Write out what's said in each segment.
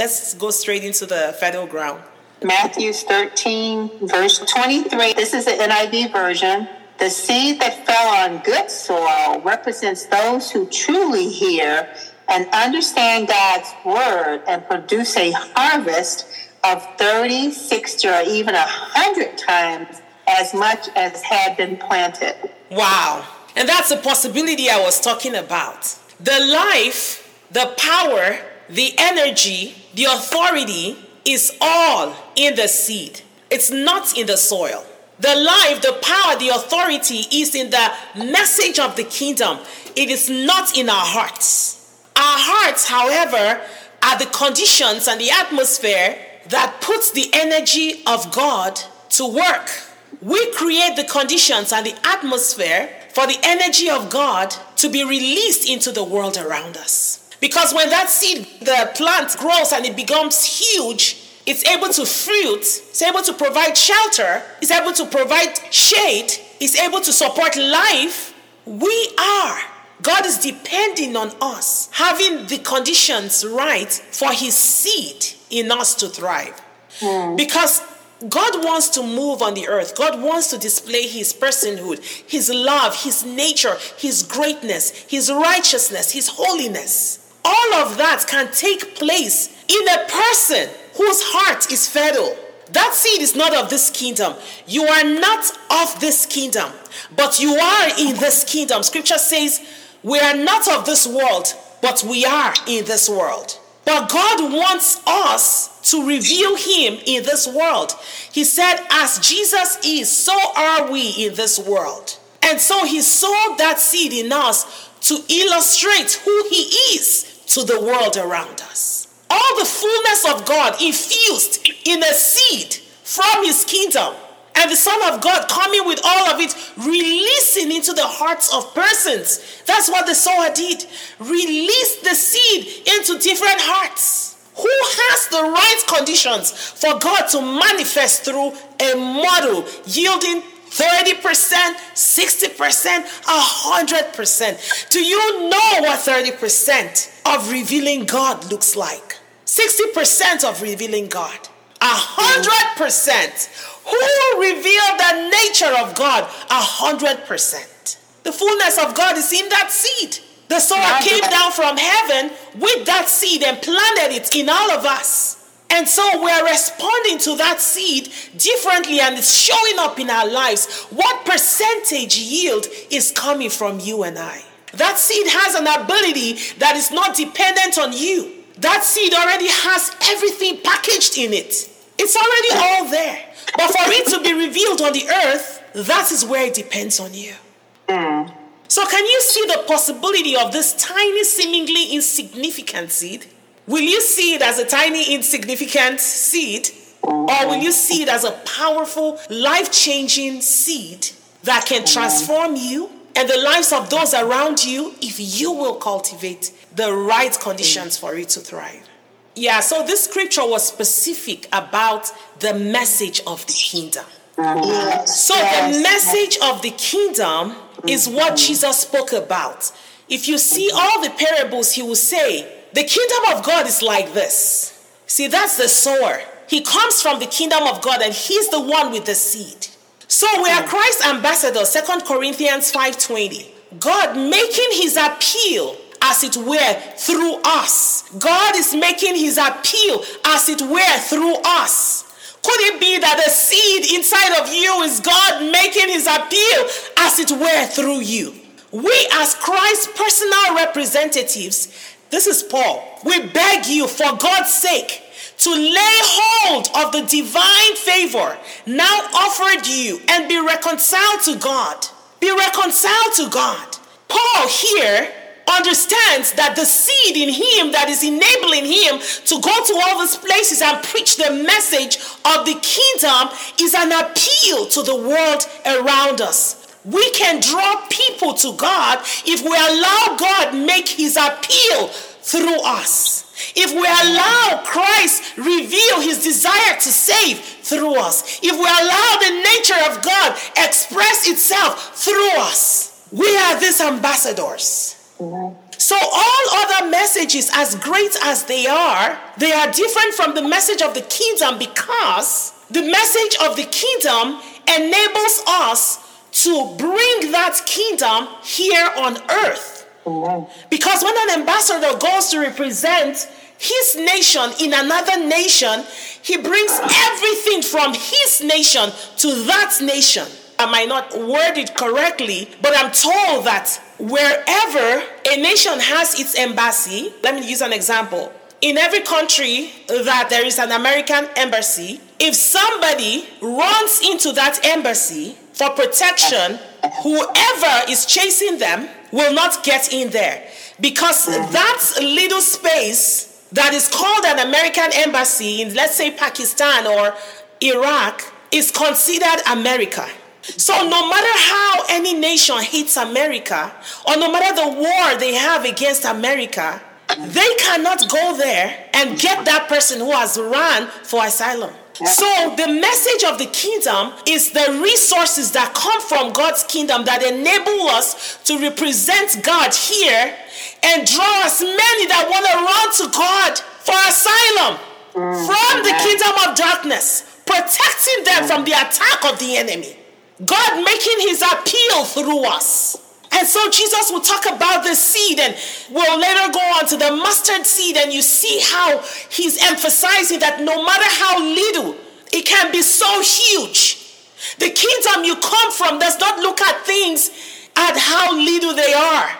Let's go straight into the federal ground. Matthew 13, verse 23. This is the NIV version. The seed that fell on good soil represents those who truly hear and understand God's word and produce a harvest of 30, 60, or even 100 times as much as had been planted. Wow. And that's the possibility I was talking about. The life, the power, the energy, the authority is all in the seed. It's not in the soil. The life, the power, the authority is in the message of the kingdom. It is not in our hearts. Our hearts, however, are the conditions and the atmosphere that puts the energy of God to work. We create the conditions and the atmosphere for the energy of God to be released into the world around us. Because when that seed, the plant grows and it becomes huge, it's able to fruit, it's able to provide shelter, it's able to provide shade, it's able to support life. We are. God is depending on us having the conditions right for His seed in us to thrive. Mm. Because God wants to move on the earth. God wants to display His personhood, His love, His nature, His greatness, His righteousness, His holiness. All of that can take place in a person whose heart is fertile. That seed is not of this kingdom. You are not of this kingdom, but you are in this kingdom. Scripture says, We are not of this world, but we are in this world. But God wants us to reveal Him in this world. He said, As Jesus is, so are we in this world. And so He sowed that seed in us to illustrate who He is to the world around us. All the fullness of God infused in a seed from His kingdom and the Son of God coming with all of it, releasing into the hearts of persons. That's what the sower did. Release the seed into different hearts. Who has the right conditions for God to manifest through a model yielding 30%, 60%, 100%. Do you know what 30% of revealing God looks like? 60% of revealing God. 100% who revealed the nature of God a hundred percent. The fullness of God is in that seed. The sower came down from heaven with that seed and planted it in all of us. And so we're responding to that seed differently and it's showing up in our lives. What percentage yield is coming from you and I? That seed has an ability that is not dependent on you. That seed already has everything packaged in it. It's already all there. But for it to be revealed on the earth, that is where it depends on you. Mm. So, can you see the possibility of this tiny, seemingly insignificant seed? Will you see it as a tiny, insignificant seed? Or will you see it as a powerful, life changing seed that can transform you and the lives of those around you if you will cultivate the right conditions for it to thrive? Yeah, so this scripture was specific about the message of the kingdom. Yes, so yes, the message yes. of the kingdom is what Jesus spoke about. If you see all the parables, he will say, The kingdom of God is like this. See, that's the sower. He comes from the kingdom of God and he's the one with the seed. So we are Christ's ambassadors, Second Corinthians 5:20. God making his appeal as it were through us. God is making his appeal as it were through us. Could it be that the seed inside of you is God making his appeal as it were through you? We, as Christ's personal representatives, this is Paul, we beg you for God's sake to lay hold of the divine favor now offered you and be reconciled to God. Be reconciled to God. Paul here understands that the seed in him that is enabling him to go to all these places and preach the message of the kingdom is an appeal to the world around us. We can draw people to God if we allow God make his appeal through us. If we allow Christ reveal his desire to save through us. If we allow the nature of God express itself through us. We are these ambassadors. So, all other messages, as great as they are, they are different from the message of the kingdom because the message of the kingdom enables us to bring that kingdom here on earth. Because when an ambassador goes to represent his nation in another nation, he brings everything from his nation to that nation. I might not word it correctly, but I'm told that wherever a nation has its embassy, let me use an example. In every country that there is an American embassy, if somebody runs into that embassy for protection, whoever is chasing them will not get in there because that little space that is called an American embassy in, let's say, Pakistan or Iraq is considered America. So, no matter how any nation hates America, or no matter the war they have against America, they cannot go there and get that person who has run for asylum. So, the message of the kingdom is the resources that come from God's kingdom that enable us to represent God here and draw as many that want to run to God for asylum mm. from the kingdom of darkness, protecting them mm. from the attack of the enemy. God making his appeal through us. And so Jesus will talk about the seed and we'll later go on to the mustard seed and you see how he's emphasizing that no matter how little, it can be so huge. The kingdom you come from does not look at things at how little they are.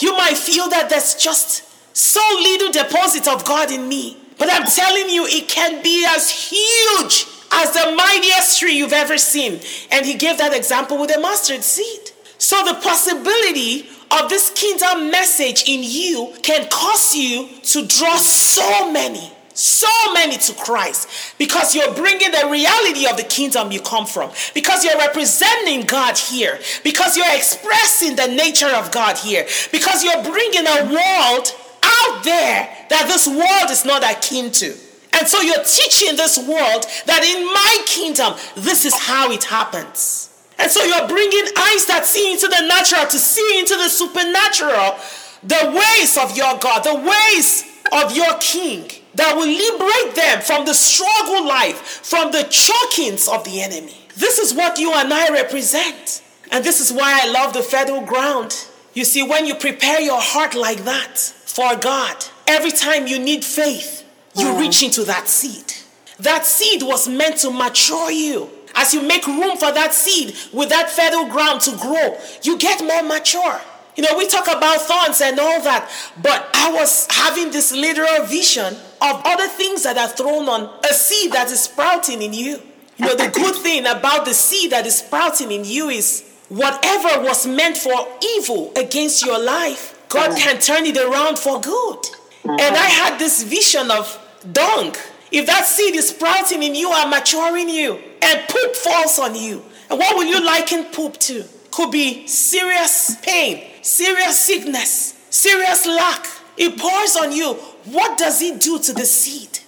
You might feel that there's just so little deposit of God in me. But I'm telling you, it can be as huge as the mightiest tree you've ever seen. And he gave that example with a mustard seed. So the possibility of this kingdom message in you can cause you to draw so many, so many to Christ because you're bringing the reality of the kingdom you come from, because you're representing God here, because you're expressing the nature of God here, because you're bringing a world out there that this world is not akin to. And so you're teaching this world that in my kingdom, this is how it happens. And so you're bringing eyes that see into the natural to see into the supernatural, the ways of your God, the ways of your King that will liberate them from the struggle life, from the chokings of the enemy. This is what you and I represent. And this is why I love the federal ground. You see, when you prepare your heart like that for God, every time you need faith, you mm. reach into that seed. That seed was meant to mature you. As you make room for that seed with that fertile ground to grow, you get more mature. You know, we talk about thorns and all that, but I was having this literal vision of other things that are thrown on a seed that is sprouting in you. You know, the good thing about the seed that is sprouting in you is whatever was meant for evil against your life, God mm-hmm. can turn it around for good. And I had this vision of dung. If that seed is sprouting in you and maturing you, and poop falls on you, and what will you liken poop to? Could be serious pain, serious sickness, serious lack. It pours on you. What does it do to the seed?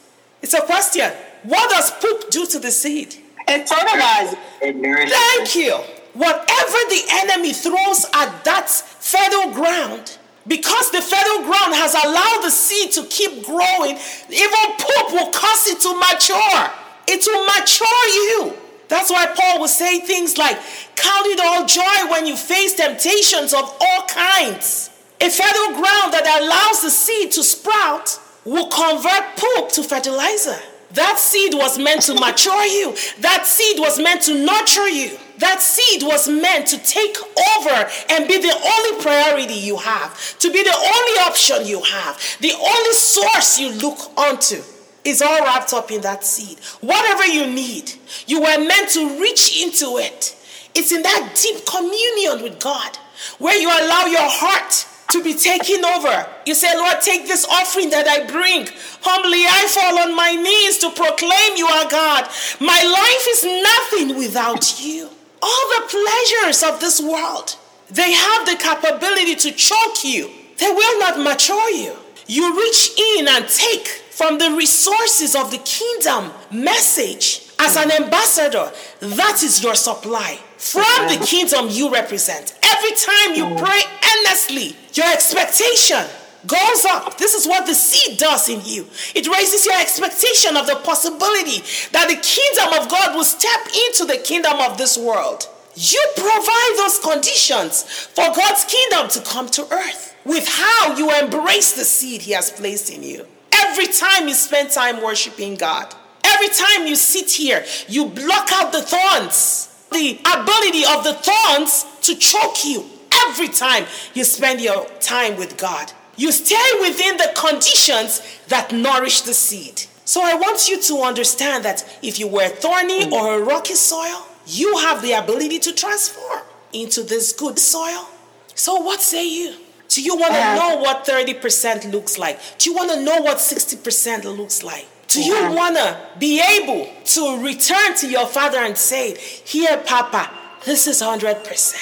It's a question. What does poop do to the seed? It fertilizes. Thank you. Whatever the enemy throws at that fertile ground, because the fertile ground has allowed the seed to keep growing, even poop will cause it to mature. It will mature you. That's why Paul will say things like, Count it all joy when you face temptations of all kinds. A fertile ground that allows the seed to sprout will convert poop to fertilizer. That seed was meant to mature you. That seed was meant to nurture you. That seed was meant to take over and be the only priority you have, to be the only option you have, the only source you look onto is all wrapped up in that seed. Whatever you need, you were meant to reach into it. It's in that deep communion with God where you allow your heart to be taken over. You say, Lord, take this offering that I bring. Humbly I fall on my knees to proclaim you are God. My life is nothing without you. All the pleasures of this world, they have the capability to choke you. They will not mature you. You reach in and take from the resources of the kingdom message as an ambassador. That is your supply from the kingdom you represent. Every time you mm. pray earnestly, your expectation goes up. This is what the seed does in you. It raises your expectation of the possibility that the kingdom of God will step into the kingdom of this world. You provide those conditions for God's kingdom to come to earth with how you embrace the seed He has placed in you. Every time you spend time worshiping God, every time you sit here, you block out the thorns, the ability of the thorns to choke you. Every time you spend your time with God, you stay within the conditions that nourish the seed. So I want you to understand that if you were thorny or a rocky soil, you have the ability to transform into this good soil. So what say you? Do you want to Uh, know what 30% looks like? Do you want to know what 60% looks like? Do you Yeah. want to be able to return to your father and say, Here, Papa, this is 100%?